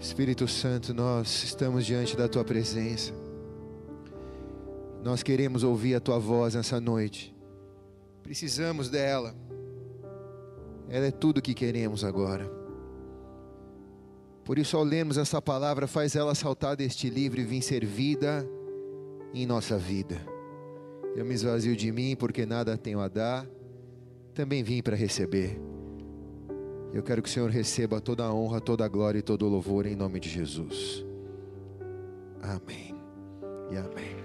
Espírito Santo, nós estamos diante da tua presença. Nós queremos ouvir a tua voz nessa noite. Precisamos dela. Ela é tudo o que queremos agora. Por isso, ao lermos essa palavra, faz ela saltar deste livro e vir ser vida em nossa vida. Eu me esvazio de mim porque nada tenho a dar, também vim para receber. Eu quero que o Senhor receba toda a honra, toda a glória e todo o louvor em nome de Jesus. Amém e amém.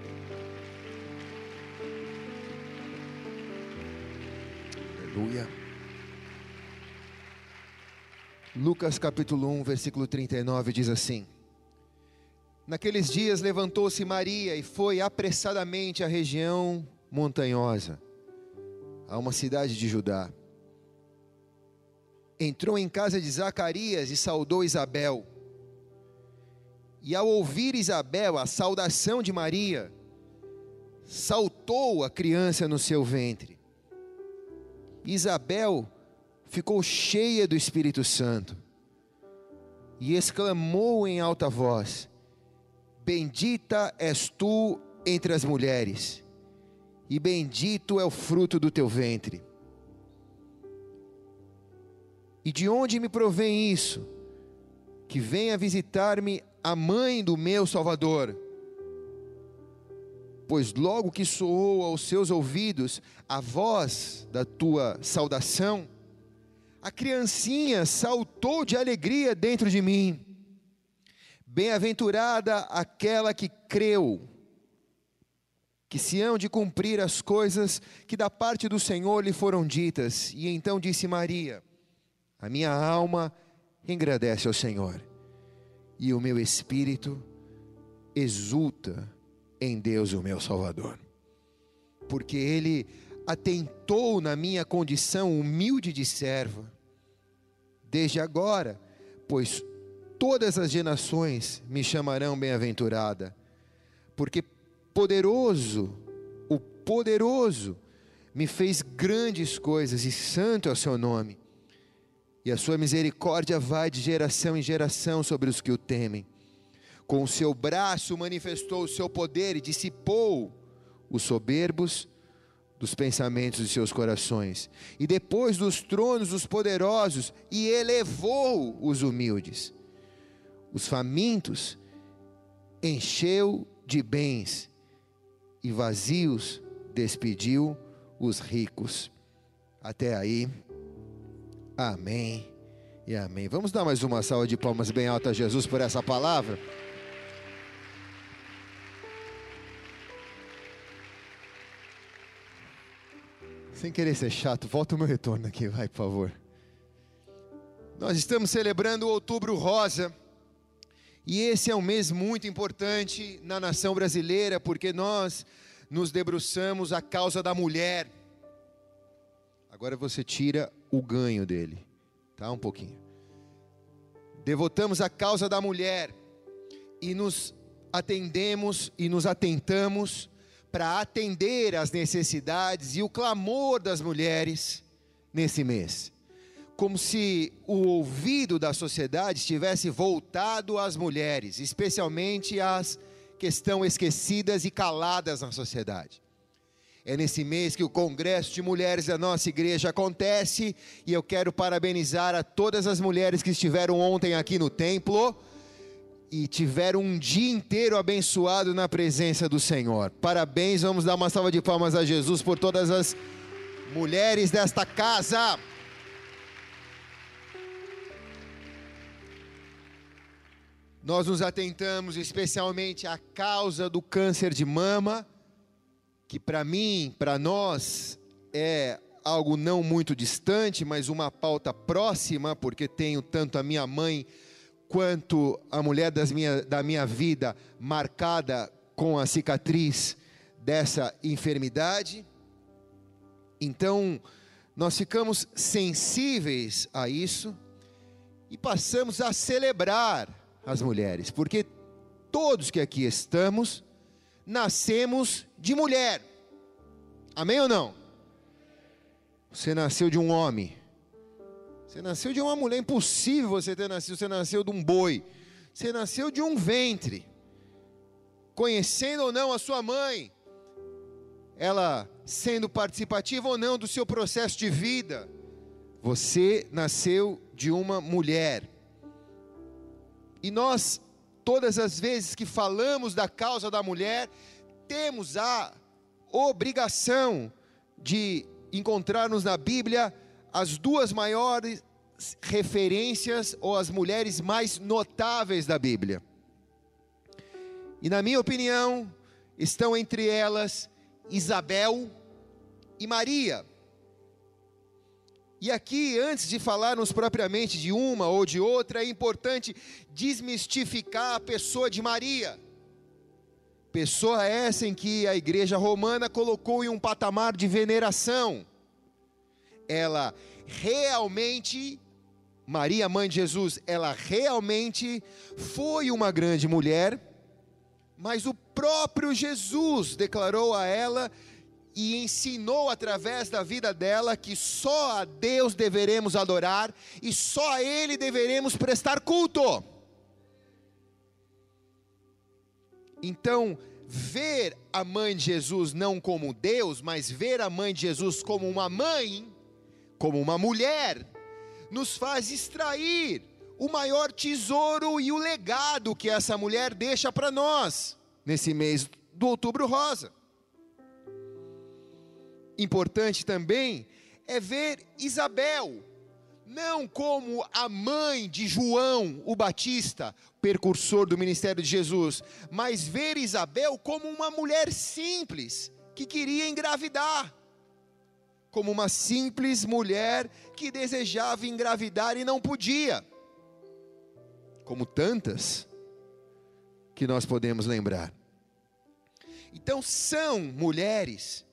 Aleluia. Lucas capítulo 1, versículo 39 diz assim: Naqueles dias levantou-se Maria e foi apressadamente à região montanhosa, a uma cidade de Judá. Entrou em casa de Zacarias e saudou Isabel. E ao ouvir Isabel a saudação de Maria, saltou a criança no seu ventre. Isabel ficou cheia do Espírito Santo e exclamou em alta voz: Bendita és tu entre as mulheres, e bendito é o fruto do teu ventre. E de onde me provém isso? Que venha visitar-me a mãe do meu Salvador. Pois logo que soou aos seus ouvidos a voz da tua saudação, a criancinha saltou de alegria dentro de mim. Bem-aventurada aquela que creu, que se hão de cumprir as coisas que da parte do Senhor lhe foram ditas. E então disse Maria: A minha alma engrandece ao Senhor, e o meu espírito exulta em Deus, o meu Salvador, porque Ele atentou na minha condição humilde de serva desde agora, pois todas as gerações me chamarão bem-aventurada, porque poderoso, o poderoso, me fez grandes coisas e santo é o seu nome. E a sua misericórdia vai de geração em geração sobre os que o temem. Com o seu braço manifestou o seu poder e dissipou os soberbos dos pensamentos de seus corações, e depois dos tronos dos poderosos, e elevou os humildes. Os famintos encheu de bens, e vazios despediu os ricos. Até aí, amém e amém. Vamos dar mais uma salva de palmas bem alta a Jesus por essa palavra. Sem querer ser chato, volta o meu retorno aqui, vai, por favor. Nós estamos celebrando o Outubro Rosa. E esse é um mês muito importante na nação brasileira, porque nós nos debruçamos a causa da mulher. Agora você tira o ganho dele, tá? Um pouquinho. Devotamos a causa da mulher e nos atendemos e nos atentamos para atender às necessidades e o clamor das mulheres nesse mês. Como se o ouvido da sociedade estivesse voltado às mulheres, especialmente às que estão esquecidas e caladas na sociedade. É nesse mês que o Congresso de Mulheres da nossa igreja acontece e eu quero parabenizar a todas as mulheres que estiveram ontem aqui no templo e tiveram um dia inteiro abençoado na presença do Senhor. Parabéns, vamos dar uma salva de palmas a Jesus por todas as mulheres desta casa. Nós nos atentamos especialmente à causa do câncer de mama, que para mim, para nós, é algo não muito distante, mas uma pauta próxima, porque tenho tanto a minha mãe quanto a mulher minha, da minha vida marcada com a cicatriz dessa enfermidade. Então, nós ficamos sensíveis a isso e passamos a celebrar as mulheres, porque todos que aqui estamos nascemos de mulher. Amém ou não? Você nasceu de um homem você nasceu de uma mulher, impossível você ter nascido, você nasceu de um boi. Você nasceu de um ventre, conhecendo ou não a sua mãe, ela sendo participativa ou não do seu processo de vida. Você nasceu de uma mulher. E nós, todas as vezes que falamos da causa da mulher, temos a obrigação de encontrarmos na Bíblia as duas maiores referências ou as mulheres mais notáveis da Bíblia. E na minha opinião, estão entre elas Isabel e Maria. E aqui, antes de falarmos propriamente de uma ou de outra, é importante desmistificar a pessoa de Maria. Pessoa essa em que a igreja romana colocou em um patamar de veneração. Ela realmente, Maria, mãe de Jesus, ela realmente foi uma grande mulher, mas o próprio Jesus declarou a ela e ensinou através da vida dela que só a Deus deveremos adorar e só a Ele deveremos prestar culto. Então, ver a mãe de Jesus não como Deus, mas ver a mãe de Jesus como uma mãe, como uma mulher, nos faz extrair o maior tesouro e o legado que essa mulher deixa para nós nesse mês do Outubro Rosa. Importante também é ver Isabel, não como a mãe de João o Batista, precursor do ministério de Jesus, mas ver Isabel como uma mulher simples que queria engravidar, como uma simples mulher que desejava engravidar e não podia, como tantas que nós podemos lembrar. Então, são mulheres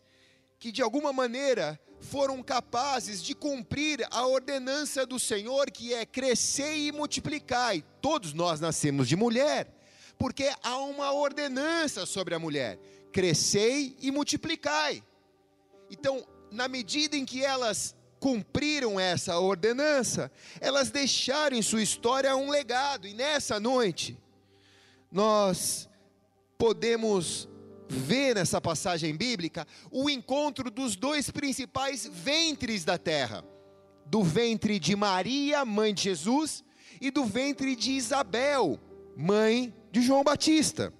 que de alguma maneira foram capazes de cumprir a ordenança do Senhor, que é crescer e multiplicar. E todos nós nascemos de mulher, porque há uma ordenança sobre a mulher: crescei e multiplicai. Então, na medida em que elas cumpriram essa ordenança, elas deixaram em sua história um legado, e nessa noite, nós podemos vê nessa passagem bíblica o encontro dos dois principais ventres da terra: do ventre de Maria, mãe de Jesus, e do ventre de Isabel, mãe de João Batista.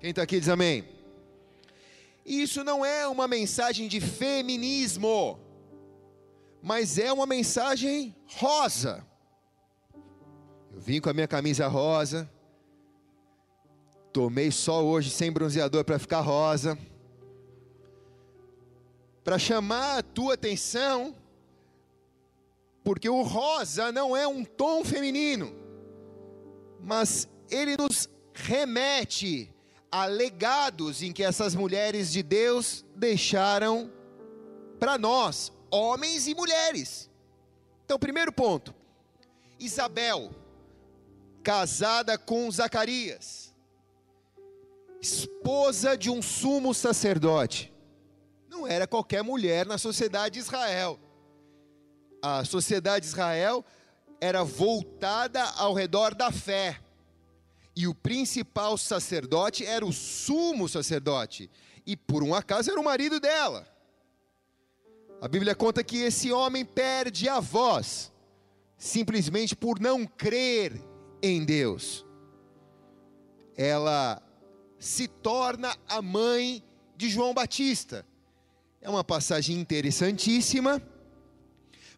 Quem está aqui diz amém. Isso não é uma mensagem de feminismo, mas é uma mensagem rosa. Eu vim com a minha camisa rosa, Tomei sol hoje sem bronzeador para ficar rosa. Para chamar a tua atenção, porque o rosa não é um tom feminino, mas ele nos remete a legados em que essas mulheres de Deus deixaram para nós, homens e mulheres. Então, primeiro ponto: Isabel, casada com Zacarias esposa de um sumo sacerdote. Não era qualquer mulher na sociedade de Israel. A sociedade de Israel era voltada ao redor da fé. E o principal sacerdote era o sumo sacerdote. E por um acaso era o marido dela. A Bíblia conta que esse homem perde a voz, simplesmente por não crer em Deus. Ela se torna a mãe de João Batista. É uma passagem interessantíssima,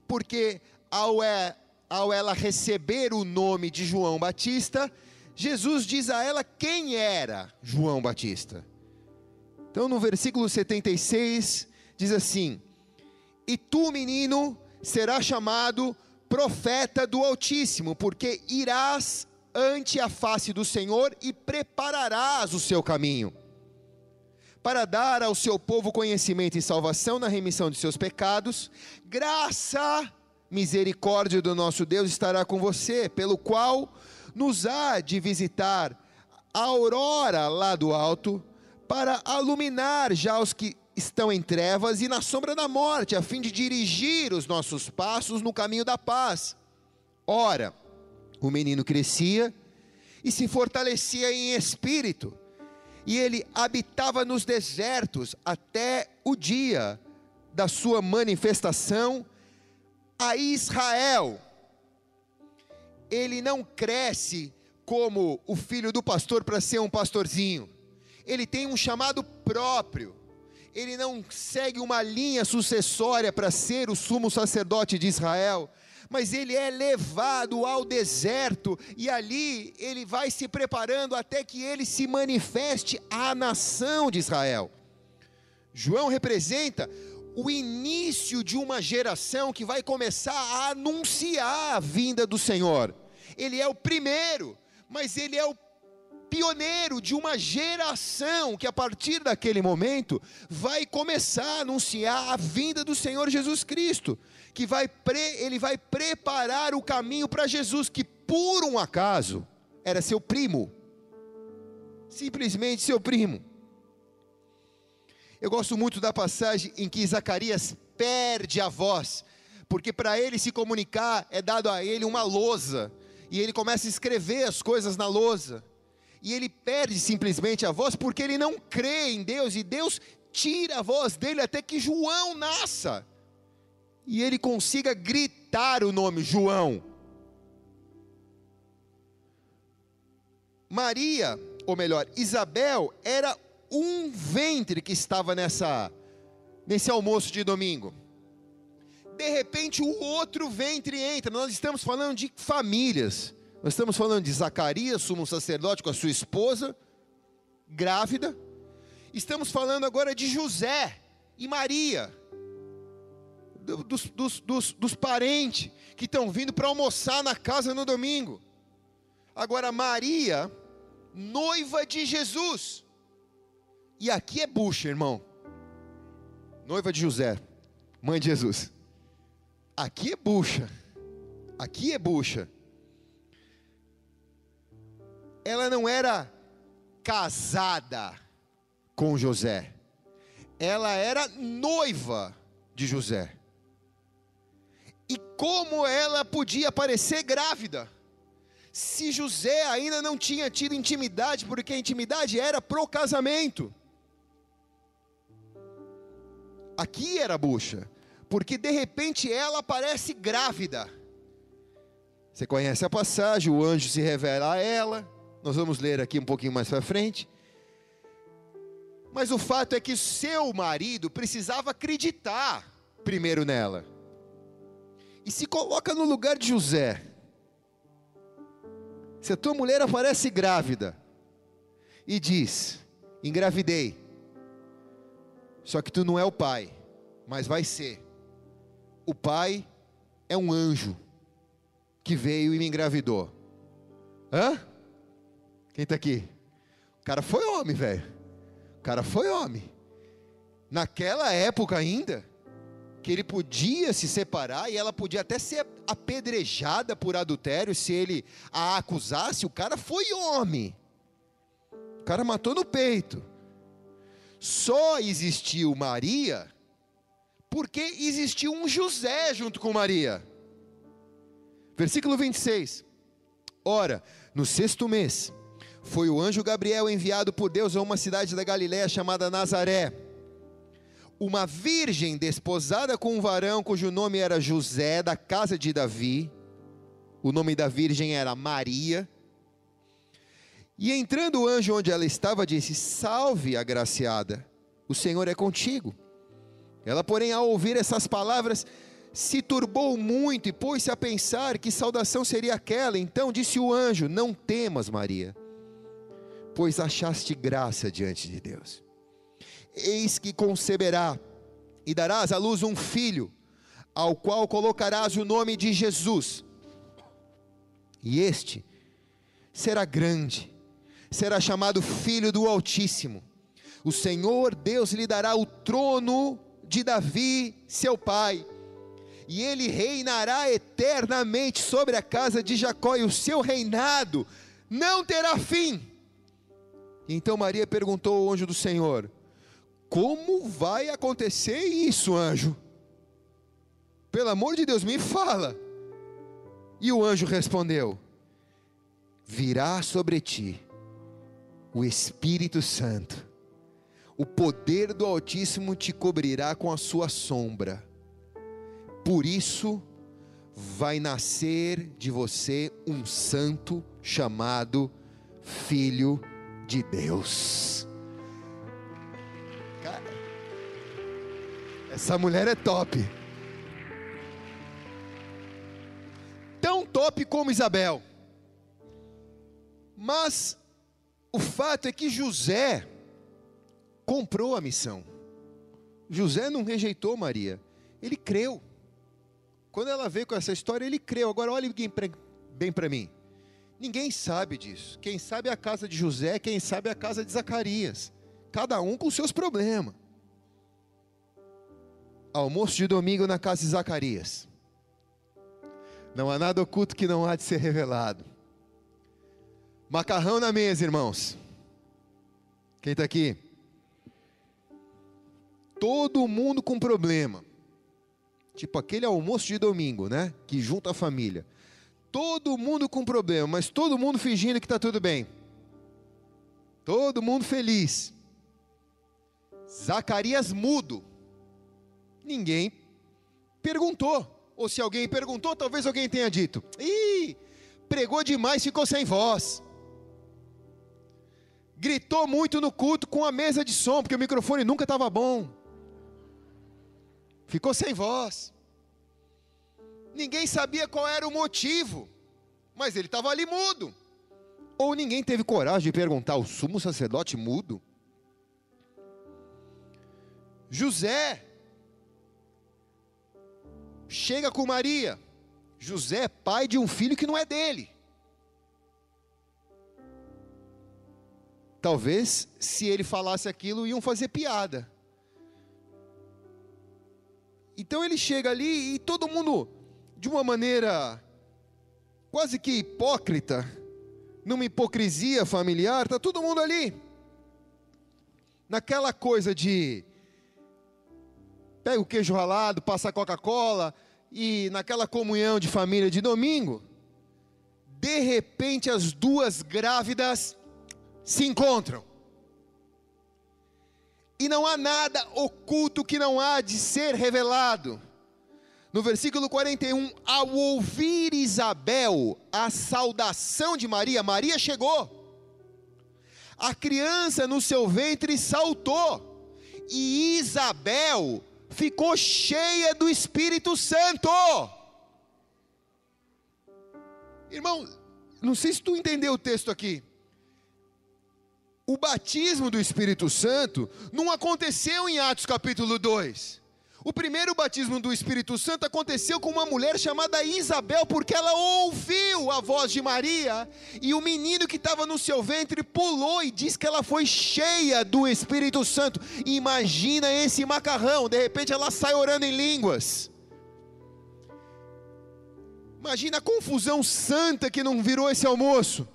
porque ao, é, ao ela receber o nome de João Batista, Jesus diz a ela quem era João Batista. Então, no versículo 76, diz assim: E tu, menino, serás chamado profeta do Altíssimo, porque irás ante a face do Senhor e prepararás o seu caminho, para dar ao seu povo conhecimento e salvação na remissão de seus pecados, graça, misericórdia do nosso Deus estará com você, pelo qual nos há de visitar a aurora lá do alto, para iluminar já os que estão em trevas e na sombra da morte, a fim de dirigir os nossos passos no caminho da paz. Ora, o menino crescia e se fortalecia em espírito, e ele habitava nos desertos até o dia da sua manifestação a Israel. Ele não cresce como o filho do pastor para ser um pastorzinho. Ele tem um chamado próprio. Ele não segue uma linha sucessória para ser o sumo sacerdote de Israel mas ele é levado ao deserto e ali ele vai se preparando até que ele se manifeste à nação de Israel. João representa o início de uma geração que vai começar a anunciar a vinda do Senhor. Ele é o primeiro, mas ele é o pioneiro de uma geração que a partir daquele momento vai começar a anunciar a vinda do Senhor Jesus Cristo que vai pre, ele vai preparar o caminho para Jesus, que por um acaso era seu primo, simplesmente seu primo. Eu gosto muito da passagem em que Zacarias perde a voz, porque para ele se comunicar é dado a ele uma lousa, e ele começa a escrever as coisas na lousa, e ele perde simplesmente a voz porque ele não crê em Deus, e Deus tira a voz dele até que João nasça e ele consiga gritar o nome João. Maria, ou melhor, Isabel era um ventre que estava nessa nesse almoço de domingo. De repente o outro ventre entra. Nós estamos falando de famílias. Nós estamos falando de Zacarias, sumo sacerdote com a sua esposa, grávida. Estamos falando agora de José e Maria dos, dos, dos, dos parentes que estão vindo para almoçar na casa no domingo. Agora, Maria, noiva de Jesus. E aqui é bucha, irmão. Noiva de José, mãe de Jesus. Aqui é bucha. Aqui é bucha. Ela não era casada com José. Ela era noiva de José e como ela podia parecer grávida. Se José ainda não tinha tido intimidade, porque a intimidade era pro casamento. Aqui era bucha, porque de repente ela aparece grávida. Você conhece a passagem, o anjo se revela a ela. Nós vamos ler aqui um pouquinho mais para frente. Mas o fato é que seu marido precisava acreditar primeiro nela e se coloca no lugar de José. Se a tua mulher aparece grávida e diz: engravidei, só que tu não é o pai, mas vai ser. O pai é um anjo que veio e me engravidou. Hã? Quem está aqui? O cara foi homem, velho. O cara foi homem. Naquela época ainda, que ele podia se separar e ela podia até ser apedrejada por adultério se ele a acusasse. O cara foi homem, o cara matou no peito. Só existiu Maria porque existiu um José junto com Maria. Versículo 26. Ora, no sexto mês, foi o anjo Gabriel enviado por Deus a uma cidade da Galiléia chamada Nazaré uma virgem desposada com um varão cujo nome era José, da casa de Davi. O nome da virgem era Maria. E entrando o anjo onde ela estava, disse: Salve, agraciada, o Senhor é contigo. Ela, porém, ao ouvir essas palavras, se turbou muito e pôs-se a pensar que saudação seria aquela. Então disse o anjo: Não temas, Maria, pois achaste graça diante de Deus eis que conceberá e darás à luz um filho, ao qual colocarás o nome de Jesus. E este será grande, será chamado Filho do Altíssimo. O Senhor Deus lhe dará o trono de Davi, seu pai, e ele reinará eternamente sobre a casa de Jacó, e o seu reinado não terá fim. Então Maria perguntou ao anjo do Senhor: como vai acontecer isso, anjo? Pelo amor de Deus, me fala. E o anjo respondeu: virá sobre ti o Espírito Santo, o poder do Altíssimo te cobrirá com a sua sombra, por isso vai nascer de você um santo chamado Filho de Deus. Cara, essa mulher é top. Tão top como Isabel. Mas o fato é que José comprou a missão. José não rejeitou Maria, ele creu. Quando ela veio com essa história, ele creu. Agora olhe bem para mim. Ninguém sabe disso. Quem sabe é a casa de José, quem sabe é a casa de Zacarias. Cada um com seus problemas. Almoço de domingo na casa de Zacarias. Não há nada oculto que não há de ser revelado. Macarrão na mesa, irmãos. Quem está aqui? Todo mundo com problema. Tipo aquele almoço de domingo, né? Que junta a família. Todo mundo com problema, mas todo mundo fingindo que está tudo bem. Todo mundo feliz. Zacarias mudo. Ninguém perguntou. Ou se alguém perguntou, talvez alguém tenha dito: Ih, pregou demais, ficou sem voz. Gritou muito no culto com a mesa de som, porque o microfone nunca estava bom. Ficou sem voz. Ninguém sabia qual era o motivo, mas ele estava ali mudo. Ou ninguém teve coragem de perguntar: o sumo sacerdote mudo? José chega com Maria. José é pai de um filho que não é dele. Talvez, se ele falasse aquilo, iam fazer piada. Então ele chega ali e todo mundo, de uma maneira quase que hipócrita, numa hipocrisia familiar, está todo mundo ali. Naquela coisa de pega o queijo ralado, passa a Coca-Cola e naquela comunhão de família de domingo, de repente as duas grávidas se encontram. E não há nada oculto que não há de ser revelado. No versículo 41, ao ouvir Isabel a saudação de Maria, Maria chegou. A criança no seu ventre saltou. E Isabel ficou cheia do Espírito Santo. Irmão, não sei se tu entendeu o texto aqui o batismo do Espírito Santo não aconteceu em Atos capítulo 2. O primeiro batismo do Espírito Santo aconteceu com uma mulher chamada Isabel, porque ela ouviu a voz de Maria, e o menino que estava no seu ventre pulou e disse que ela foi cheia do Espírito Santo. Imagina esse macarrão, de repente ela sai orando em línguas. Imagina a confusão santa que não virou esse almoço.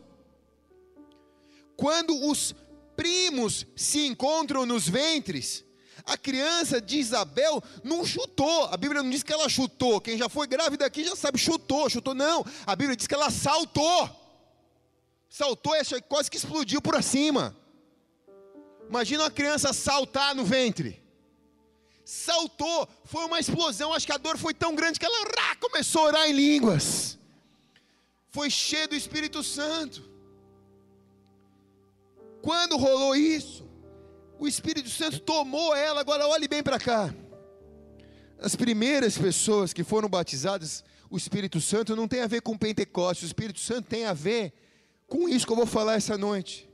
Quando os primos se encontram nos ventres, a criança de Isabel não chutou. A Bíblia não diz que ela chutou. Quem já foi grávida aqui já sabe, chutou, chutou. Não. A Bíblia diz que ela saltou. Saltou e quase que explodiu por cima. Imagina uma criança saltar no ventre. Saltou, foi uma explosão. Acho que a dor foi tão grande que ela rá, começou a orar em línguas. Foi cheio do Espírito Santo. Quando rolou isso, o Espírito Santo tomou ela. Agora olhe bem para cá. As primeiras pessoas que foram batizadas, o Espírito Santo não tem a ver com Pentecostes, o Espírito Santo tem a ver com isso que eu vou falar essa noite.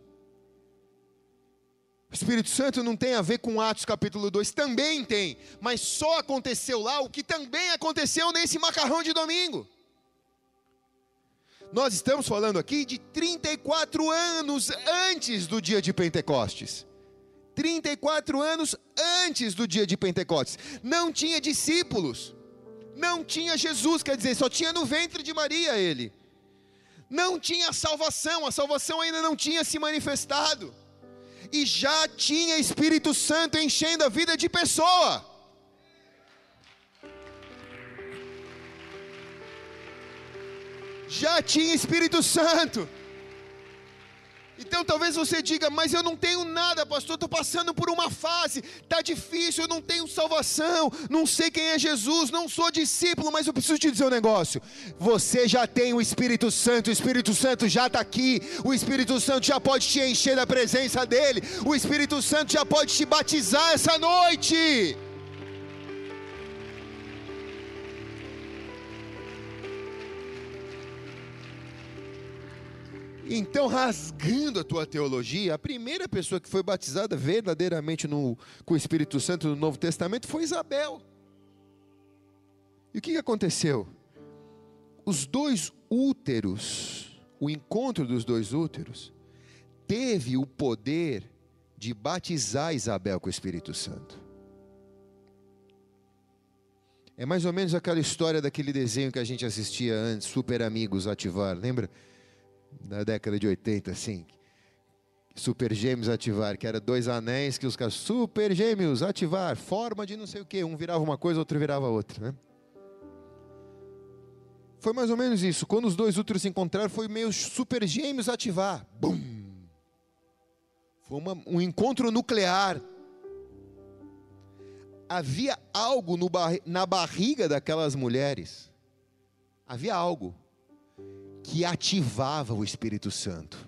O Espírito Santo não tem a ver com Atos capítulo 2, também tem, mas só aconteceu lá o que também aconteceu nesse macarrão de domingo. Nós estamos falando aqui de 34 anos antes do dia de Pentecostes. 34 anos antes do dia de Pentecostes. Não tinha discípulos. Não tinha Jesus, quer dizer, só tinha no ventre de Maria ele. Não tinha salvação, a salvação ainda não tinha se manifestado. E já tinha Espírito Santo enchendo a vida de pessoa. já tinha Espírito Santo. Então talvez você diga, mas eu não tenho nada, pastor, estou passando por uma fase, está difícil, eu não tenho salvação, não sei quem é Jesus, não sou discípulo, mas eu preciso te dizer um negócio: você já tem o Espírito Santo, o Espírito Santo já está aqui, o Espírito Santo já pode te encher da presença dEle, o Espírito Santo já pode te batizar essa noite. Então, rasgando a tua teologia, a primeira pessoa que foi batizada verdadeiramente no, com o Espírito Santo no Novo Testamento foi Isabel. E o que aconteceu? Os dois úteros, o encontro dos dois úteros, teve o poder de batizar Isabel com o Espírito Santo. É mais ou menos aquela história daquele desenho que a gente assistia antes, Super Amigos Ativar, lembra? Da década de 80, assim. Super Gêmeos ativar, que era dois anéis que os caras, Super Gêmeos ativar, forma de não sei o que, um virava uma coisa, outro virava outra, né? Foi mais ou menos isso. Quando os dois úteros se encontraram, foi meio Super Gêmeos ativar. Bum! Foi uma, um encontro nuclear. Havia algo bar, na barriga daquelas mulheres. Havia algo que ativava o Espírito Santo,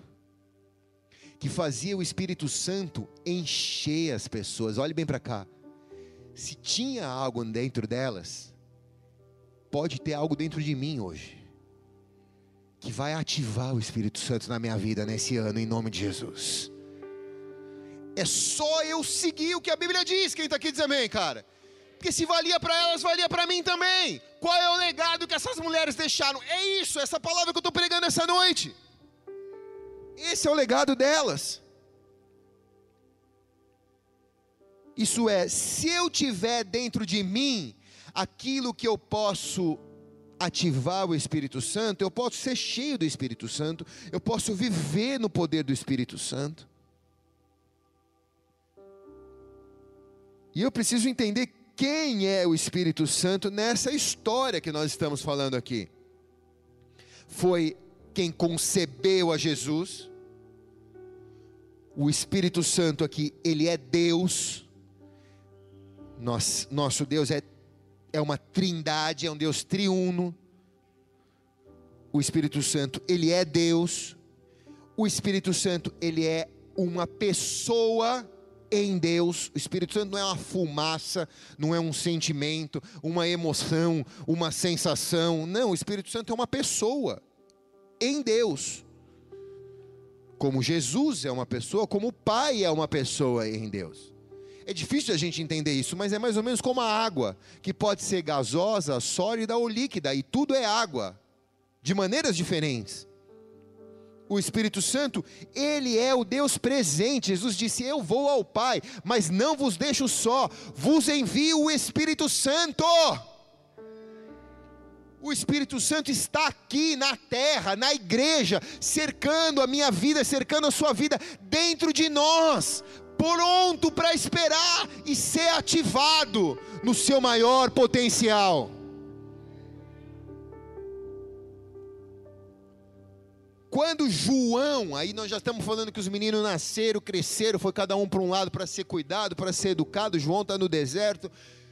que fazia o Espírito Santo encher as pessoas. Olhe bem para cá. Se tinha algo dentro delas, pode ter algo dentro de mim hoje, que vai ativar o Espírito Santo na minha vida nesse ano, em nome de Jesus. É só eu seguir o que a Bíblia diz. Quem está aqui diz amém, cara. Porque se valia para elas, valia para mim também. Qual é o legado que essas mulheres deixaram? É isso, essa palavra que eu estou pregando essa noite. Esse é o legado delas. Isso é, se eu tiver dentro de mim aquilo que eu posso ativar o Espírito Santo, eu posso ser cheio do Espírito Santo, eu posso viver no poder do Espírito Santo. E eu preciso entender quem é o Espírito Santo nessa história que nós estamos falando aqui. Foi quem concebeu a Jesus. O Espírito Santo aqui, ele é Deus. Nosso, nosso Deus é, é uma trindade, é um Deus triuno. O Espírito Santo, ele é Deus. O Espírito Santo, ele é uma pessoa em Deus. O Espírito Santo não é uma fumaça, não é um sentimento, uma emoção, uma sensação. Não, o Espírito Santo é uma pessoa em Deus. Como Jesus é uma pessoa, como o Pai é uma pessoa em Deus. É difícil a gente entender isso, mas é mais ou menos como a água, que pode ser gasosa, sólida ou líquida, e tudo é água, de maneiras diferentes o Espírito Santo, ele é o Deus presente. Jesus disse: Eu vou ao Pai, mas não vos deixo só, vos envio o Espírito Santo. O Espírito Santo está aqui na terra, na igreja, cercando a minha vida, cercando a sua vida, dentro de nós, pronto para esperar e ser ativado no seu maior potencial. Quando João, aí nós já estamos falando que os meninos nasceram, cresceram, foi cada um para um lado para ser cuidado, para ser educado. João está no deserto.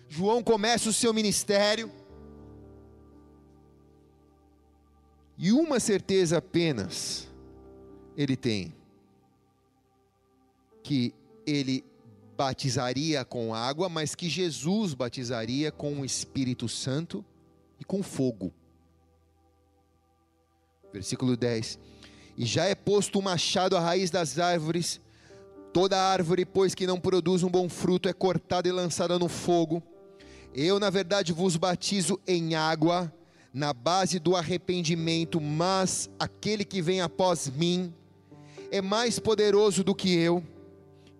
João começa o seu ministério. E uma certeza apenas ele tem: que ele batizaria com água, mas que Jesus batizaria com o Espírito Santo e com fogo. Versículo 10 e já é posto o machado à raiz das árvores. Toda árvore, pois que não produz um bom fruto, é cortada e lançada no fogo. Eu, na verdade, vos batizo em água, na base do arrependimento, mas aquele que vem após mim é mais poderoso do que eu.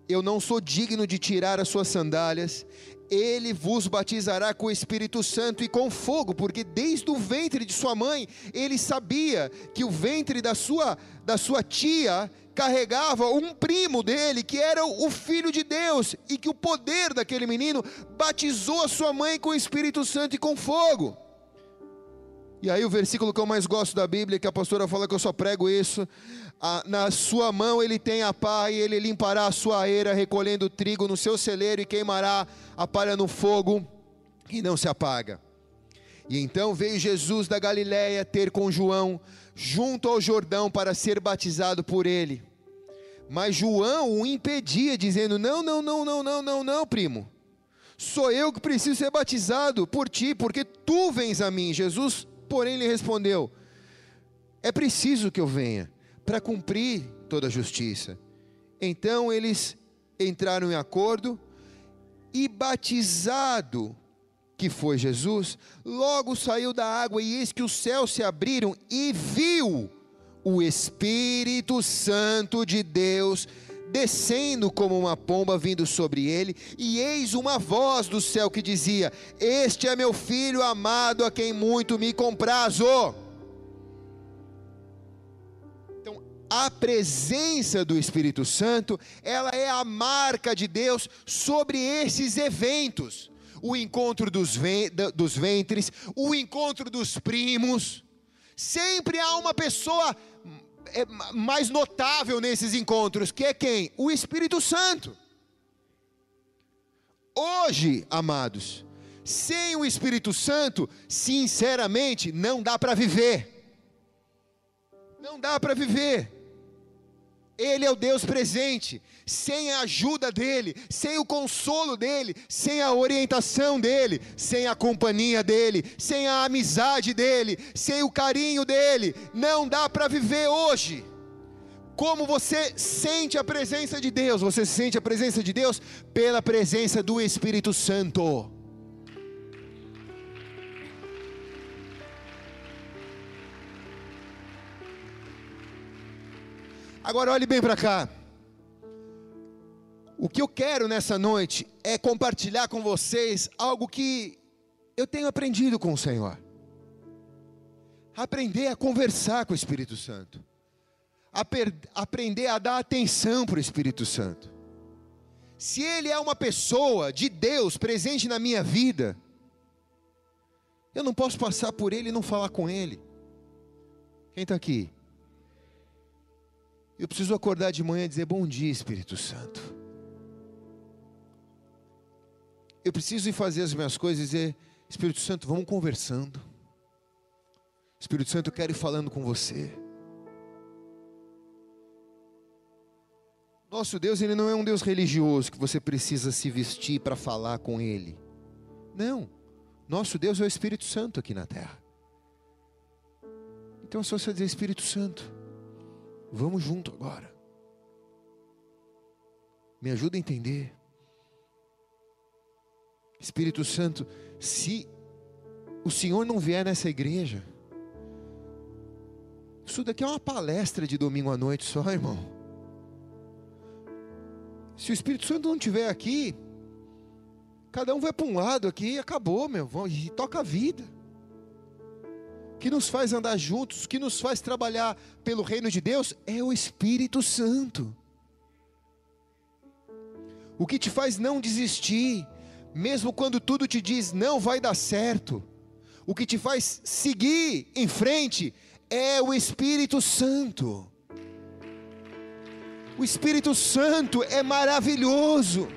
Eu não sou digno de tirar as suas sandálias ele vos batizará com o Espírito Santo e com fogo, porque desde o ventre de sua mãe, ele sabia que o ventre da sua, da sua tia carregava um primo dele, que era o filho de Deus, e que o poder daquele menino batizou a sua mãe com o Espírito Santo e com fogo. E aí o versículo que eu mais gosto da Bíblia, que a pastora fala que eu só prego isso, na sua mão ele tem a pá e ele limpará a sua eira, recolhendo trigo no seu celeiro e queimará a palha no fogo e não se apaga. E então veio Jesus da Galiléia ter com João junto ao Jordão para ser batizado por ele. Mas João o impedia, dizendo: Não, não, não, não, não, não, não, primo. Sou eu que preciso ser batizado por ti, porque tu vens a mim. Jesus porém, lhe respondeu: É preciso que eu venha para cumprir toda a justiça. Então eles entraram em acordo e batizado que foi Jesus, logo saiu da água e eis que os céus se abriram e viu o Espírito Santo de Deus descendo como uma pomba vindo sobre ele, e eis uma voz do céu que dizia: Este é meu filho amado, a quem muito me comprazo. Então, a presença do Espírito Santo, ela é a marca de Deus sobre esses eventos. O encontro dos, dos ventres, o encontro dos primos. Sempre há uma pessoa é mais notável nesses encontros, que é quem? O Espírito Santo. Hoje, amados, sem o Espírito Santo, sinceramente, não dá para viver. Não dá para viver. Ele é o Deus presente. Sem a ajuda dele, sem o consolo dele, sem a orientação dele, sem a companhia dele, sem a amizade dele, sem o carinho dele, não dá para viver hoje. Como você sente a presença de Deus? Você sente a presença de Deus pela presença do Espírito Santo. Agora olhe bem para cá. O que eu quero nessa noite é compartilhar com vocês algo que eu tenho aprendido com o Senhor. Aprender a conversar com o Espírito Santo. Aprender a dar atenção para o Espírito Santo. Se ele é uma pessoa de Deus presente na minha vida, eu não posso passar por ele e não falar com ele. Quem está aqui? Eu preciso acordar de manhã e dizer: Bom dia, Espírito Santo. Eu preciso ir fazer as minhas coisas e dizer: Espírito Santo, vamos conversando. Espírito Santo, eu quero ir falando com você. Nosso Deus, ele não é um Deus religioso que você precisa se vestir para falar com ele. Não. Nosso Deus é o Espírito Santo aqui na terra. Então só você dizer Espírito Santo. Vamos junto agora. Me ajuda a entender. Espírito Santo, se o Senhor não vier nessa igreja, isso daqui é uma palestra de domingo à noite só, irmão. Se o Espírito Santo não estiver aqui, cada um vai para um lado aqui e acabou, meu, e toca a vida que nos faz andar juntos, que nos faz trabalhar pelo reino de Deus, é o Espírito Santo. O que te faz não desistir, mesmo quando tudo te diz não vai dar certo, o que te faz seguir em frente é o Espírito Santo. O Espírito Santo é maravilhoso.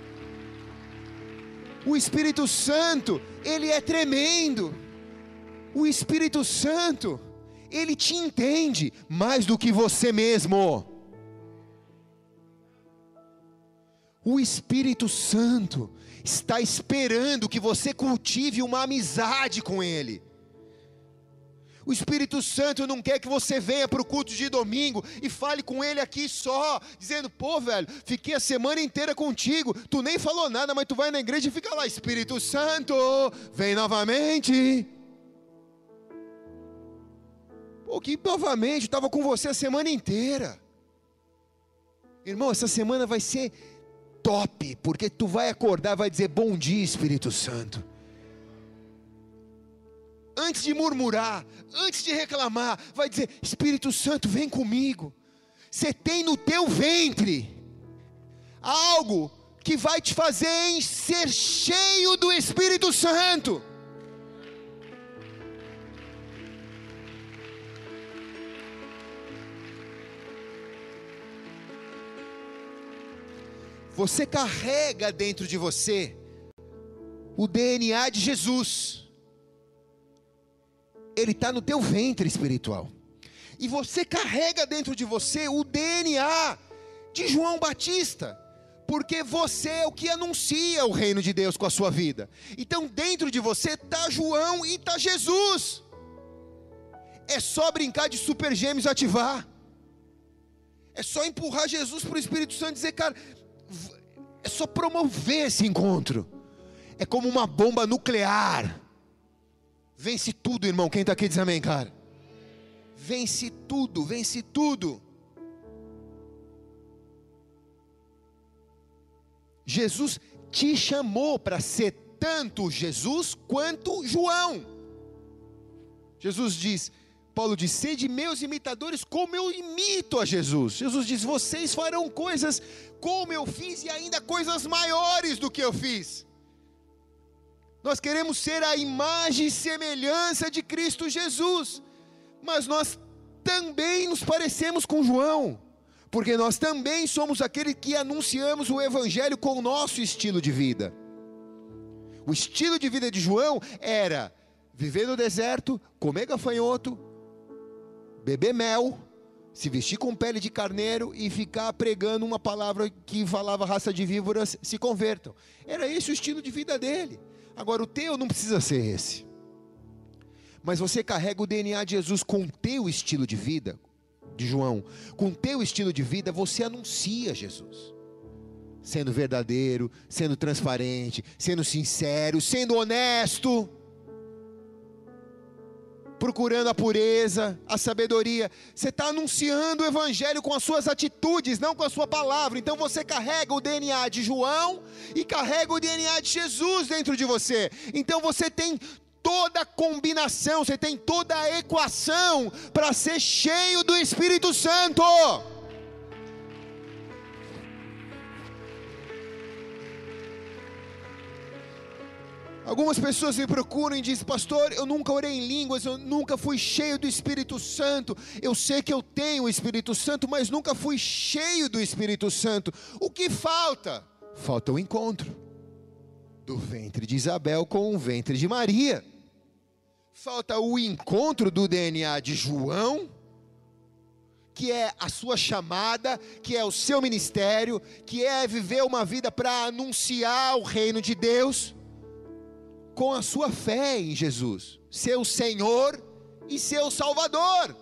O Espírito Santo, ele é tremendo o Espírito Santo, ele te entende mais do que você mesmo. O Espírito Santo está esperando que você cultive uma amizade com Ele. O Espírito Santo não quer que você venha para o culto de domingo e fale com Ele aqui só, dizendo: pô, velho, fiquei a semana inteira contigo, tu nem falou nada, mas tu vai na igreja e fica lá, Espírito Santo, vem novamente. Pô, que novamente, estava com você a semana inteira. Irmão, essa semana vai ser top, porque tu vai acordar vai dizer bom dia, Espírito Santo. Antes de murmurar, antes de reclamar, vai dizer: Espírito Santo, vem comigo. Você tem no teu ventre algo que vai te fazer ser cheio do Espírito Santo. Você carrega dentro de você o DNA de Jesus. Ele está no teu ventre espiritual. E você carrega dentro de você o DNA de João Batista porque você é o que anuncia o reino de Deus com a sua vida. Então, dentro de você está João e está Jesus. É só brincar de super gêmeos ativar. É só empurrar Jesus para o Espírito Santo e dizer, cara, é só promover esse encontro. É como uma bomba nuclear. Vence tudo, irmão. Quem está aqui diz amém, cara. Vence tudo, vence tudo. Jesus te chamou para ser tanto Jesus quanto João. Jesus diz, Paulo diz: sede meus imitadores, como eu imito a Jesus. Jesus diz: vocês farão coisas como eu fiz e ainda coisas maiores do que eu fiz. Nós queremos ser a imagem e semelhança de Cristo Jesus, mas nós também nos parecemos com João porque nós também somos aqueles que anunciamos o Evangelho com o nosso estilo de vida. O estilo de vida de João era viver no deserto, comer gafanhoto, beber mel, se vestir com pele de carneiro e ficar pregando uma palavra que falava raça de víboras, se convertam. Era esse o estilo de vida dele. Agora, o teu não precisa ser esse. Mas você carrega o DNA de Jesus com o teu estilo de vida, de João, com teu estilo de vida, você anuncia Jesus. Sendo verdadeiro, sendo transparente, sendo sincero, sendo honesto, procurando a pureza, a sabedoria. Você está anunciando o Evangelho com as suas atitudes, não com a sua palavra. Então você carrega o DNA de João e carrega o DNA de Jesus dentro de você. Então você tem toda a combinação, você tem toda a equação para ser cheio do Espírito Santo. Algumas pessoas me procuram e dizem, pastor, eu nunca orei em línguas, eu nunca fui cheio do Espírito Santo. Eu sei que eu tenho o Espírito Santo, mas nunca fui cheio do Espírito Santo. O que falta? Falta o encontro do ventre de Isabel com o ventre de Maria falta o encontro do DNA de João, que é a sua chamada, que é o seu ministério, que é viver uma vida para anunciar o reino de Deus, com a sua fé em Jesus, seu Senhor e seu Salvador.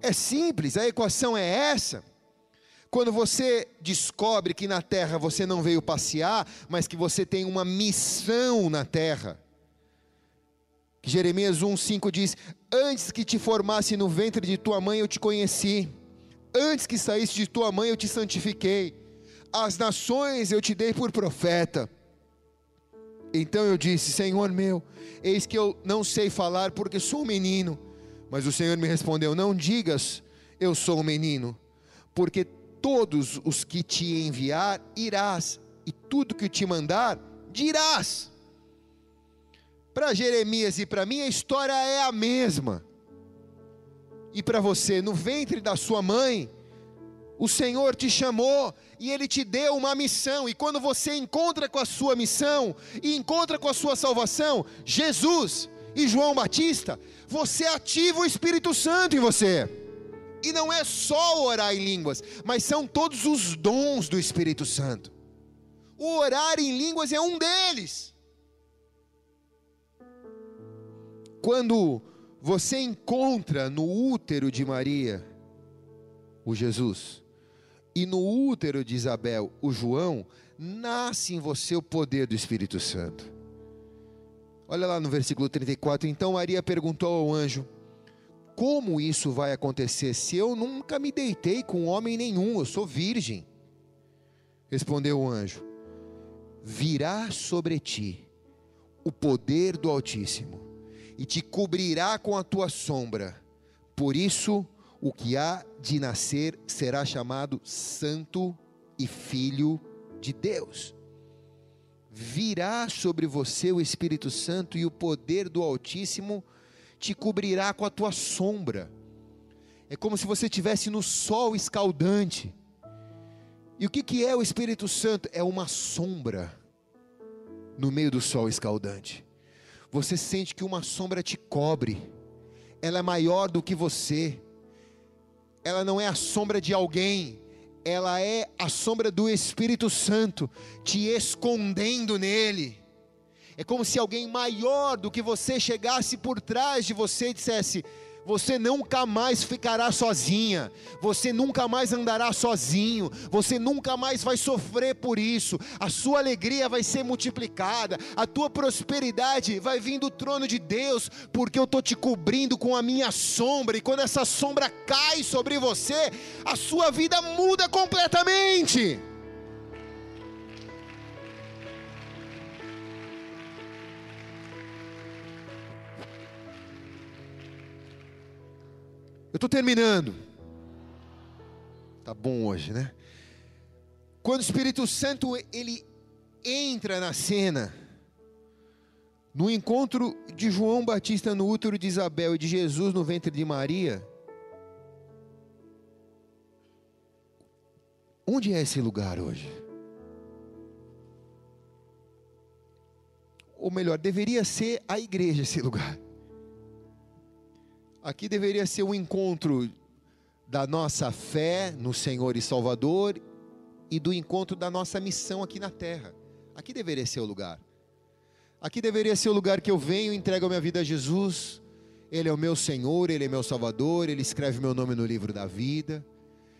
É simples, a equação é essa. Quando você descobre que na terra você não veio passear, mas que você tem uma missão na terra, Jeremias 1,5 diz: Antes que te formasse no ventre de tua mãe, eu te conheci. Antes que saísse de tua mãe, eu te santifiquei. As nações eu te dei por profeta. Então eu disse: Senhor meu, eis que eu não sei falar porque sou um menino. Mas o Senhor me respondeu: Não digas, eu sou um menino, porque todos os que te enviar irás, e tudo que te mandar dirás. Para Jeremias e para mim a história é a mesma. E para você, no ventre da sua mãe, o Senhor te chamou e Ele te deu uma missão. E quando você encontra com a sua missão e encontra com a sua salvação, Jesus e João Batista, você ativa o Espírito Santo em você. E não é só orar em línguas, mas são todos os dons do Espírito Santo. O orar em línguas é um deles. Quando você encontra no útero de Maria o Jesus e no útero de Isabel o João, nasce em você o poder do Espírito Santo. Olha lá no versículo 34. Então Maria perguntou ao anjo: Como isso vai acontecer se eu nunca me deitei com homem nenhum? Eu sou virgem. Respondeu o anjo: Virá sobre ti o poder do Altíssimo e te cobrirá com a tua sombra. Por isso, o que há de nascer será chamado Santo e Filho de Deus. Virá sobre você o Espírito Santo e o poder do Altíssimo te cobrirá com a tua sombra. É como se você estivesse no sol escaldante E o que, que é o Espírito Santo? É uma sombra no meio do sol escaldante. Você sente que uma sombra te cobre, ela é maior do que você, ela não é a sombra de alguém, ela é a sombra do Espírito Santo te escondendo nele. É como se alguém maior do que você chegasse por trás de você e dissesse: você nunca mais ficará sozinha, você nunca mais andará sozinho, você nunca mais vai sofrer por isso, a sua alegria vai ser multiplicada, a tua prosperidade vai vir do trono de Deus, porque eu estou te cobrindo com a minha sombra, e quando essa sombra cai sobre você, a sua vida muda completamente. Eu estou terminando. Tá bom hoje, né? Quando o Espírito Santo ele entra na cena, no encontro de João Batista no útero de Isabel e de Jesus no ventre de Maria, onde é esse lugar hoje? Ou melhor, deveria ser a igreja esse lugar. Aqui deveria ser o um encontro da nossa fé no Senhor e Salvador e do encontro da nossa missão aqui na terra. Aqui deveria ser o lugar. Aqui deveria ser o lugar que eu venho entrego a minha vida a Jesus. Ele é o meu Senhor, Ele é meu Salvador, Ele escreve meu nome no livro da vida.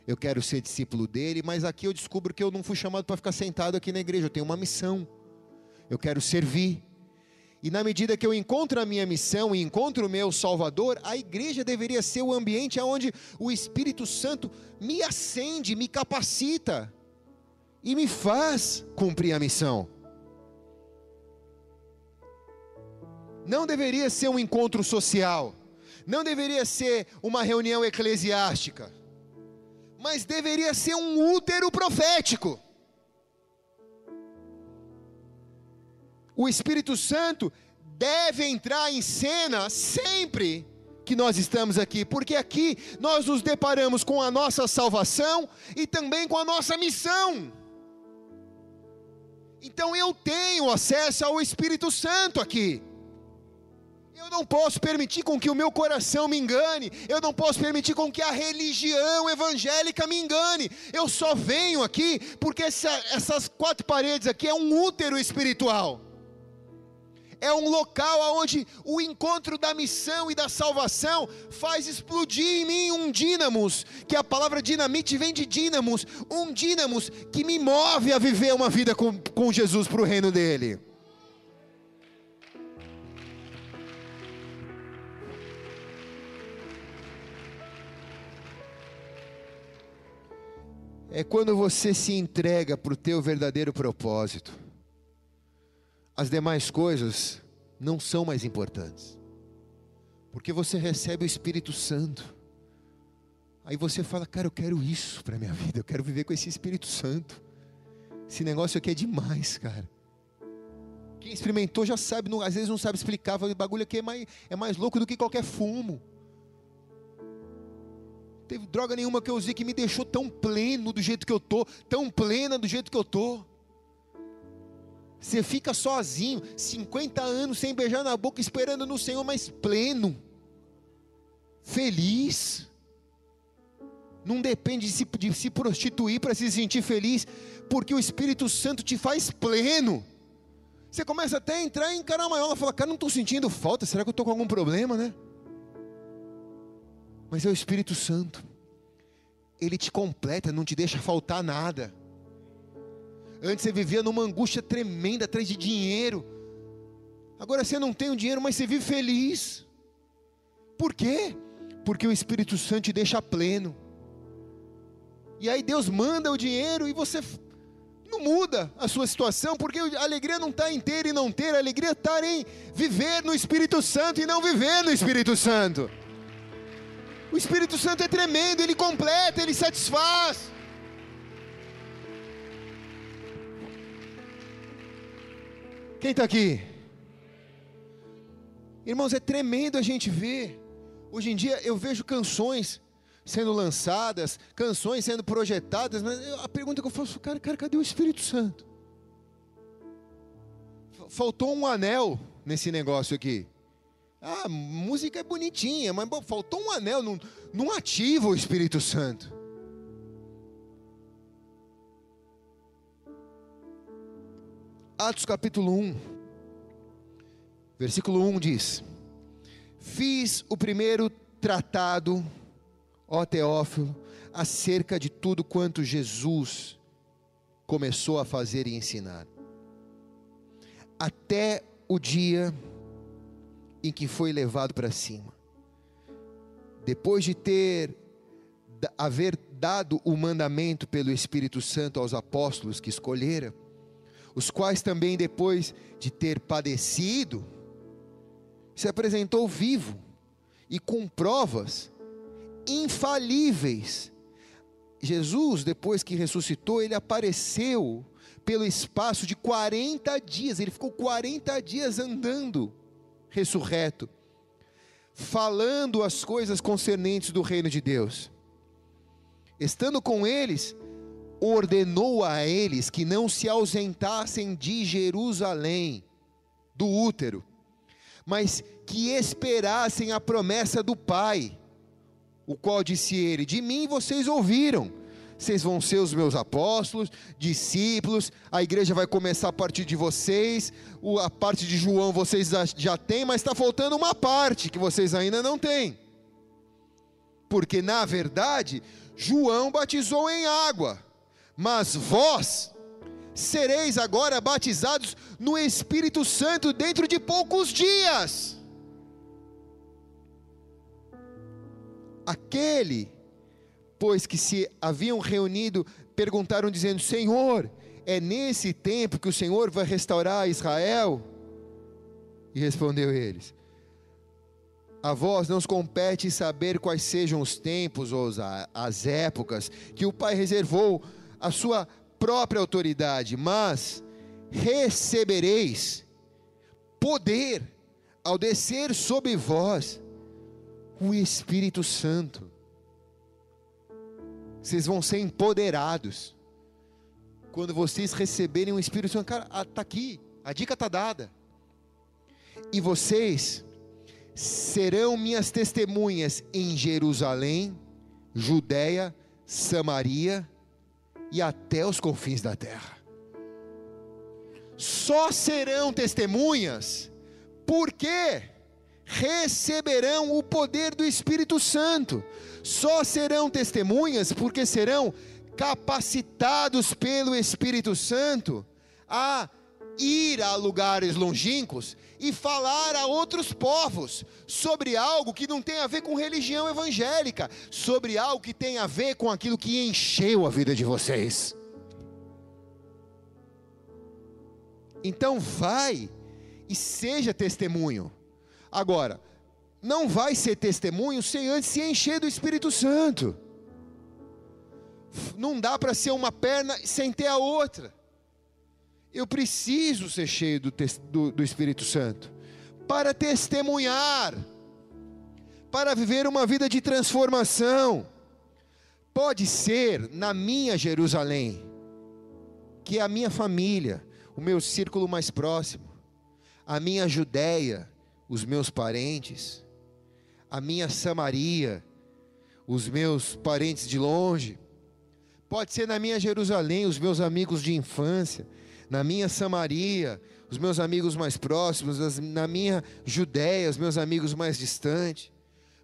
Eu quero ser discípulo dele, mas aqui eu descubro que eu não fui chamado para ficar sentado aqui na igreja, eu tenho uma missão. Eu quero servir. E na medida que eu encontro a minha missão e encontro o meu Salvador, a igreja deveria ser o ambiente onde o Espírito Santo me acende, me capacita e me faz cumprir a missão. Não deveria ser um encontro social, não deveria ser uma reunião eclesiástica, mas deveria ser um útero profético. O Espírito Santo deve entrar em cena sempre que nós estamos aqui, porque aqui nós nos deparamos com a nossa salvação e também com a nossa missão. Então eu tenho acesso ao Espírito Santo aqui. Eu não posso permitir com que o meu coração me engane, eu não posso permitir com que a religião evangélica me engane. Eu só venho aqui porque essa, essas quatro paredes aqui é um útero espiritual é um local onde o encontro da missão e da salvação faz explodir em mim um dínamos, que a palavra dinamite vem de dínamos, um dínamos que me move a viver uma vida com, com Jesus para o reino dele. É quando você se entrega para o teu verdadeiro propósito as demais coisas não são mais importantes. Porque você recebe o Espírito Santo. Aí você fala, cara, eu quero isso para minha vida, eu quero viver com esse Espírito Santo. Esse negócio aqui é demais, cara. Quem experimentou já sabe, não, às vezes não sabe explicar, o bagulho aqui é mais, é mais louco do que qualquer fumo. Teve droga nenhuma que eu usei que me deixou tão pleno do jeito que eu tô, tão plena do jeito que eu tô. Você fica sozinho, 50 anos sem beijar na boca, esperando no Senhor, mas pleno, feliz. Não depende de se, de se prostituir para se sentir feliz, porque o Espírito Santo te faz pleno. Você começa até a entrar em caramaiola, fala, cara, não estou sentindo falta, será que eu estou com algum problema, né? Mas é o Espírito Santo, ele te completa, não te deixa faltar nada. Antes você vivia numa angústia tremenda atrás de dinheiro. Agora você não tem o dinheiro, mas você vive feliz. Por quê? Porque o Espírito Santo te deixa pleno. E aí Deus manda o dinheiro e você não muda a sua situação, porque a alegria não está em ter e não ter, a alegria está em viver no Espírito Santo e não viver no Espírito Santo. O Espírito Santo é tremendo, ele completa, ele satisfaz. Quem está aqui? Irmãos, é tremendo a gente ver. Hoje em dia eu vejo canções sendo lançadas, canções sendo projetadas, mas a pergunta que eu faço, cara, cara, cadê o Espírito Santo? Faltou um anel nesse negócio aqui. Ah, música é bonitinha, mas bom, faltou um anel, não, não ativa o Espírito Santo. Atos capítulo 1, versículo 1 diz: Fiz o primeiro tratado, ó Teófilo, acerca de tudo quanto Jesus começou a fazer e ensinar, até o dia em que foi levado para cima. Depois de ter haver dado o mandamento pelo Espírito Santo aos apóstolos que escolhera, os quais também depois de ter padecido, se apresentou vivo e com provas infalíveis. Jesus, depois que ressuscitou, ele apareceu pelo espaço de 40 dias, ele ficou 40 dias andando ressurreto, falando as coisas concernentes do reino de Deus. Estando com eles, ordenou a eles que não se ausentassem de Jerusalém, do útero, mas que esperassem a promessa do Pai, o qual disse ele: De mim vocês ouviram vocês vão ser os meus apóstolos, discípulos, a igreja vai começar a partir de vocês, a parte de João vocês já têm, mas está faltando uma parte que vocês ainda não têm. Porque na verdade, João batizou em água, mas vós sereis agora batizados no Espírito Santo dentro de poucos dias. Aquele pois que se haviam reunido, perguntaram dizendo: Senhor, é nesse tempo que o Senhor vai restaurar Israel? E respondeu eles: A vós não compete saber quais sejam os tempos ou as épocas que o Pai reservou à sua própria autoridade, mas recebereis poder ao descer sobre vós o Espírito Santo vocês vão ser empoderados. Quando vocês receberem o Espírito Santo, cara, está aqui, a dica está dada. E vocês serão minhas testemunhas em Jerusalém, Judéia, Samaria e até os confins da terra. Só serão testemunhas porque receberão o poder do Espírito Santo só serão testemunhas porque serão capacitados pelo Espírito Santo a ir a lugares longínquos e falar a outros povos sobre algo que não tem a ver com religião evangélica, sobre algo que tem a ver com aquilo que encheu a vida de vocês. Então vai e seja testemunho. Agora, não vai ser testemunho sem antes se encher do Espírito Santo. Não dá para ser uma perna sem ter a outra. Eu preciso ser cheio do, do, do Espírito Santo para testemunhar, para viver uma vida de transformação. Pode ser na minha Jerusalém, que é a minha família, o meu círculo mais próximo, a minha Judéia, os meus parentes a minha Samaria, os meus parentes de longe. Pode ser na minha Jerusalém, os meus amigos de infância, na minha Samaria, os meus amigos mais próximos, na minha Judéia, os meus amigos mais distantes.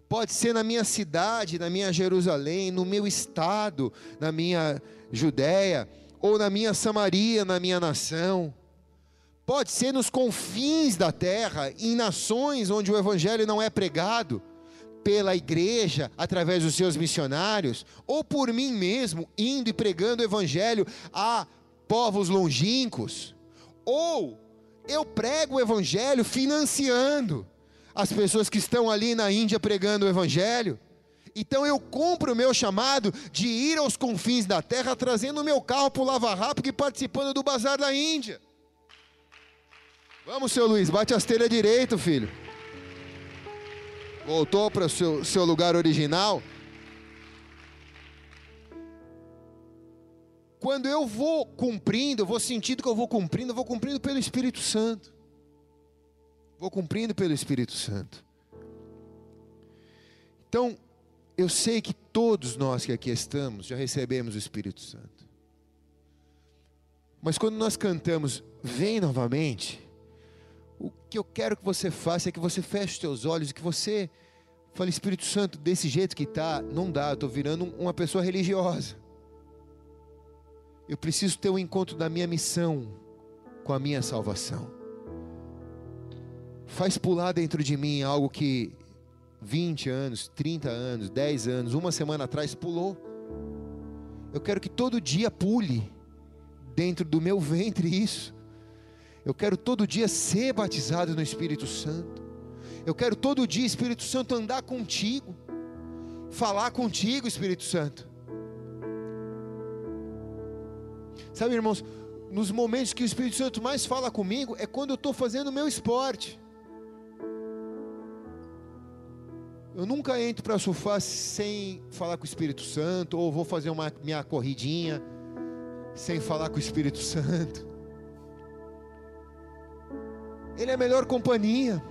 Pode ser na minha cidade, na minha Jerusalém, no meu estado, na minha Judéia, ou na minha Samaria, na minha nação. Pode ser nos confins da terra, em nações onde o evangelho não é pregado pela igreja, através dos seus missionários, ou por mim mesmo, indo e pregando o evangelho a povos longínquos, ou eu prego o evangelho financiando as pessoas que estão ali na Índia pregando o evangelho. Então eu cumpro o meu chamado de ir aos confins da terra, trazendo o meu carro para o Lava Rápido e participando do bazar da Índia. Vamos, seu Luiz, bate as telhas direito, filho. Voltou para o seu, seu lugar original. Quando eu vou cumprindo, eu vou sentindo que eu vou cumprindo, eu vou cumprindo pelo Espírito Santo. Vou cumprindo pelo Espírito Santo. Então, eu sei que todos nós que aqui estamos já recebemos o Espírito Santo. Mas quando nós cantamos, vem novamente, o que eu quero que você faça é que você feche os teus olhos e que você fale, Espírito Santo, desse jeito que está, não dá, eu estou virando uma pessoa religiosa. Eu preciso ter um encontro da minha missão com a minha salvação. Faz pular dentro de mim algo que 20 anos, 30 anos, 10 anos, uma semana atrás pulou. Eu quero que todo dia pule dentro do meu ventre isso. Eu quero todo dia ser batizado no Espírito Santo. Eu quero todo dia, Espírito Santo, andar contigo, falar contigo, Espírito Santo. Sabe, irmãos, nos momentos que o Espírito Santo mais fala comigo é quando eu estou fazendo o meu esporte. Eu nunca entro para surfar sem falar com o Espírito Santo, ou vou fazer uma minha corridinha sem falar com o Espírito Santo. Ele é a melhor companhia.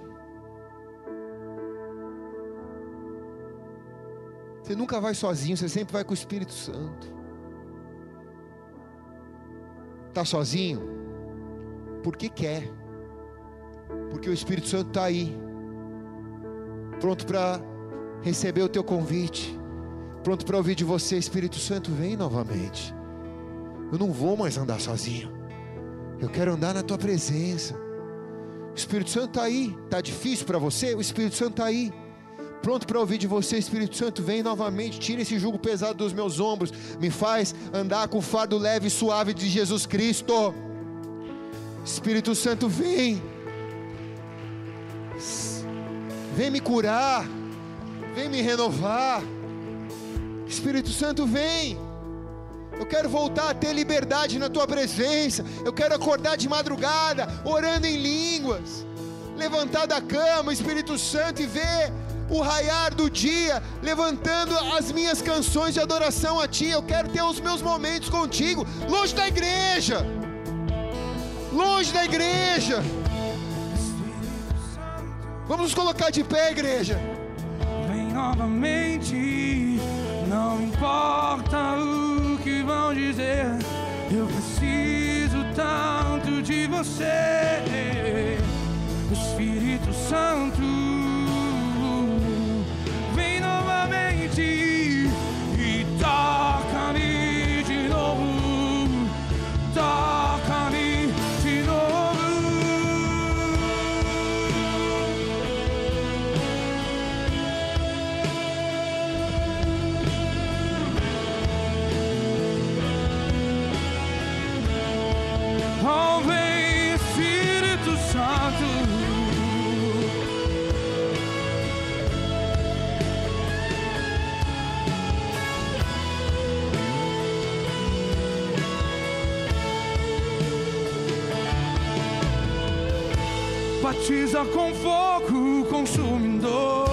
Você nunca vai sozinho, você sempre vai com o Espírito Santo. Está sozinho? Porque quer. Porque o Espírito Santo está aí, pronto para receber o teu convite, pronto para ouvir de você, Espírito Santo, vem novamente. Eu não vou mais andar sozinho. Eu quero andar na tua presença. O Espírito Santo está aí. Está difícil para você? O Espírito Santo está aí. Pronto para ouvir de você, Espírito Santo, vem novamente, tira esse jugo pesado dos meus ombros, me faz andar com o fardo leve e suave de Jesus Cristo. Espírito Santo, vem, vem me curar, vem me renovar. Espírito Santo, vem. Eu quero voltar a ter liberdade na tua presença. Eu quero acordar de madrugada, orando em línguas. Levantar da cama, Espírito Santo, e ver o raiar do dia, levantando as minhas canções de adoração a Ti. Eu quero ter os meus momentos contigo, longe da igreja. Longe da igreja. Vamos nos colocar de pé, igreja. Vem novamente, não importa o que vão dizer. Eu preciso tanto de você, Espírito Santo. Vem Batiza com fogo consumidor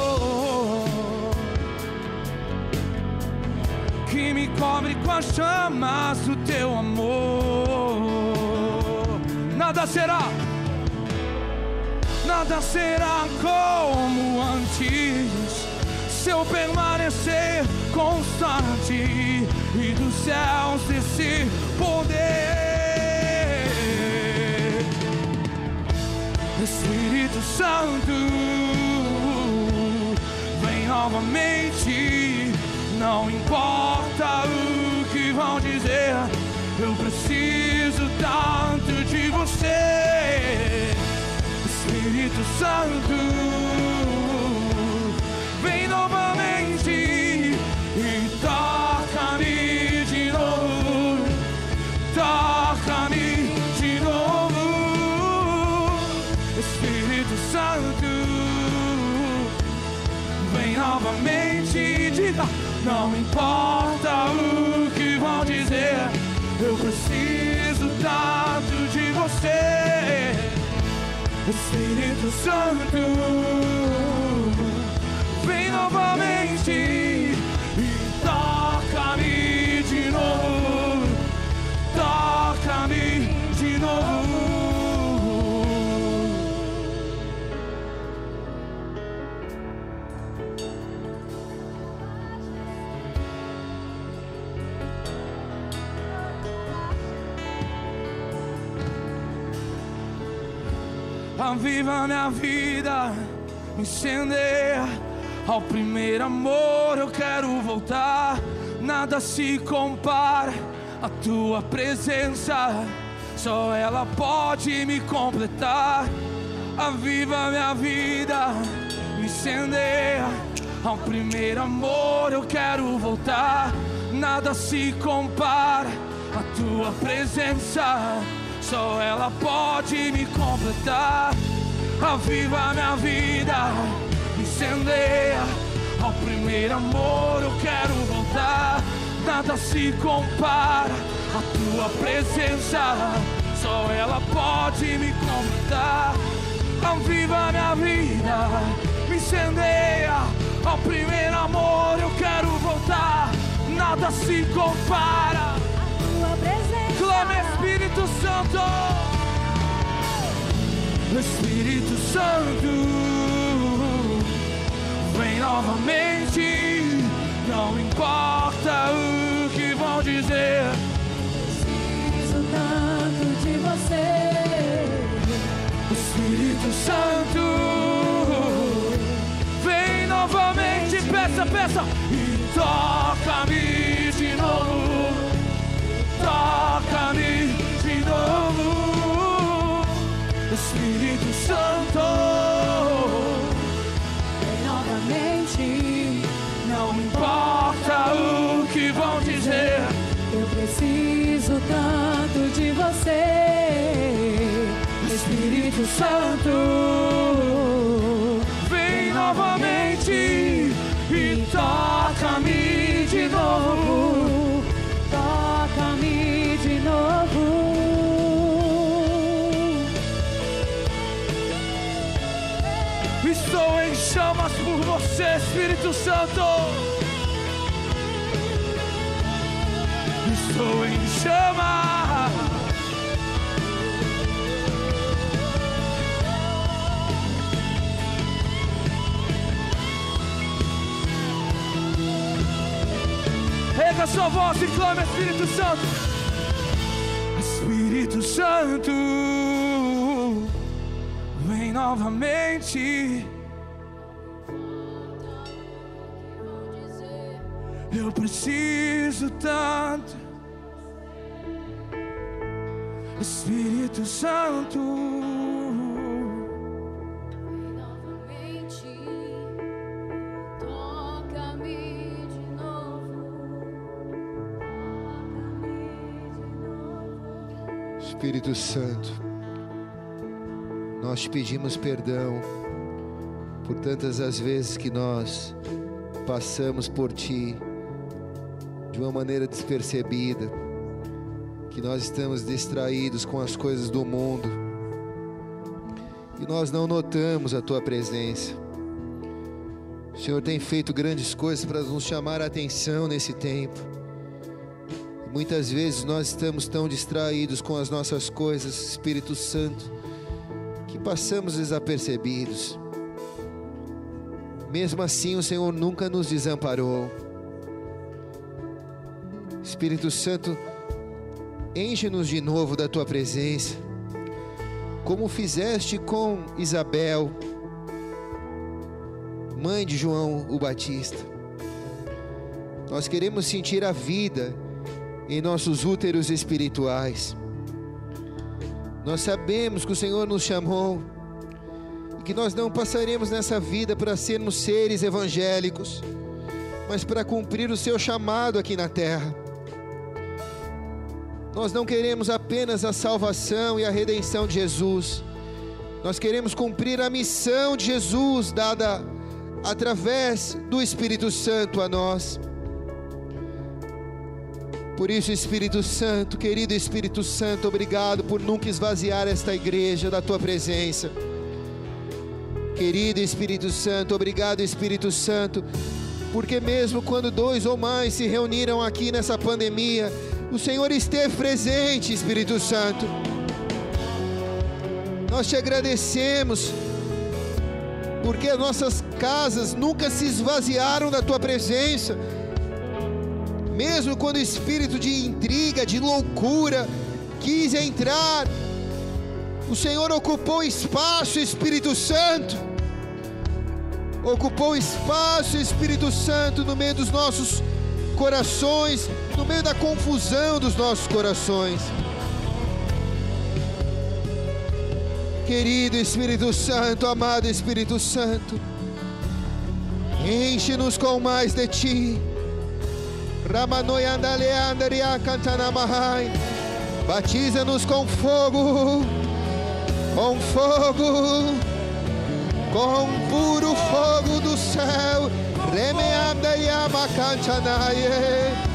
que me cobre com as chamas do teu amor. Nada será, nada será como antes. Se eu permanecer constante e dos céus esse poder. Santo, vem novamente. Não importa o que vão dizer, eu preciso tanto de você. Espírito Santo, Não importa o que vão dizer, eu preciso tanto de você, Espírito Santo, vem novamente aviva minha vida, me incendeia. Ao primeiro amor eu quero voltar, nada se compara à tua presença, só ela pode me completar. Aviva minha vida, me incendeia. Ao primeiro amor eu quero voltar, nada se compara à tua presença, só ela pode me completar. Aviva minha vida, incendeia. Ao primeiro amor eu quero voltar, nada se compara à tua presença, só ela pode me completar. Aviva minha vida, me incendeia. Ao primeiro amor eu quero voltar, nada se compara. Clame Espírito Santo, Espírito Santo, vem novamente. Não importa o que vão dizer, Preciso tanto de você. Espírito Santo, vem novamente. Peça, peça e toca-me Toca-me de novo, Espírito Santo. Vem novamente. Não importa o que vão dizer, Eu preciso tanto de você. Espírito Santo. Você, Espírito Santo. Estou em chamas. Rega sua voz e clame, Espírito Santo. Espírito Santo, vem novamente. Eu preciso tanto, Espírito Santo. Novamente. Toca-me de novo. Toca-me de novo. Espírito Santo, nós te pedimos perdão por tantas as vezes que nós passamos por ti uma maneira despercebida, que nós estamos distraídos com as coisas do mundo e nós não notamos a tua presença. O Senhor tem feito grandes coisas para nos chamar a atenção nesse tempo. Muitas vezes nós estamos tão distraídos com as nossas coisas, Espírito Santo, que passamos desapercebidos. Mesmo assim, o Senhor nunca nos desamparou. Espírito Santo, enche-nos de novo da tua presença, como fizeste com Isabel, mãe de João o Batista. Nós queremos sentir a vida em nossos úteros espirituais. Nós sabemos que o Senhor nos chamou e que nós não passaremos nessa vida para sermos seres evangélicos, mas para cumprir o seu chamado aqui na terra. Nós não queremos apenas a salvação e a redenção de Jesus, nós queremos cumprir a missão de Jesus dada através do Espírito Santo a nós. Por isso, Espírito Santo, querido Espírito Santo, obrigado por nunca esvaziar esta igreja da tua presença. Querido Espírito Santo, obrigado, Espírito Santo, porque mesmo quando dois ou mais se reuniram aqui nessa pandemia, o Senhor esteve presente, Espírito Santo. Nós te agradecemos, porque as nossas casas nunca se esvaziaram da tua presença mesmo quando o espírito de intriga, de loucura quis entrar, O Senhor ocupou espaço, Espírito Santo. Ocupou espaço, Espírito Santo, no meio dos nossos corações, no meio da confusão dos nossos corações. Querido Espírito Santo, amado Espírito Santo, enche-nos com mais de Ti. Batiza-nos com fogo, com fogo, com puro fogo do céu. Remeandayamakanchanaye.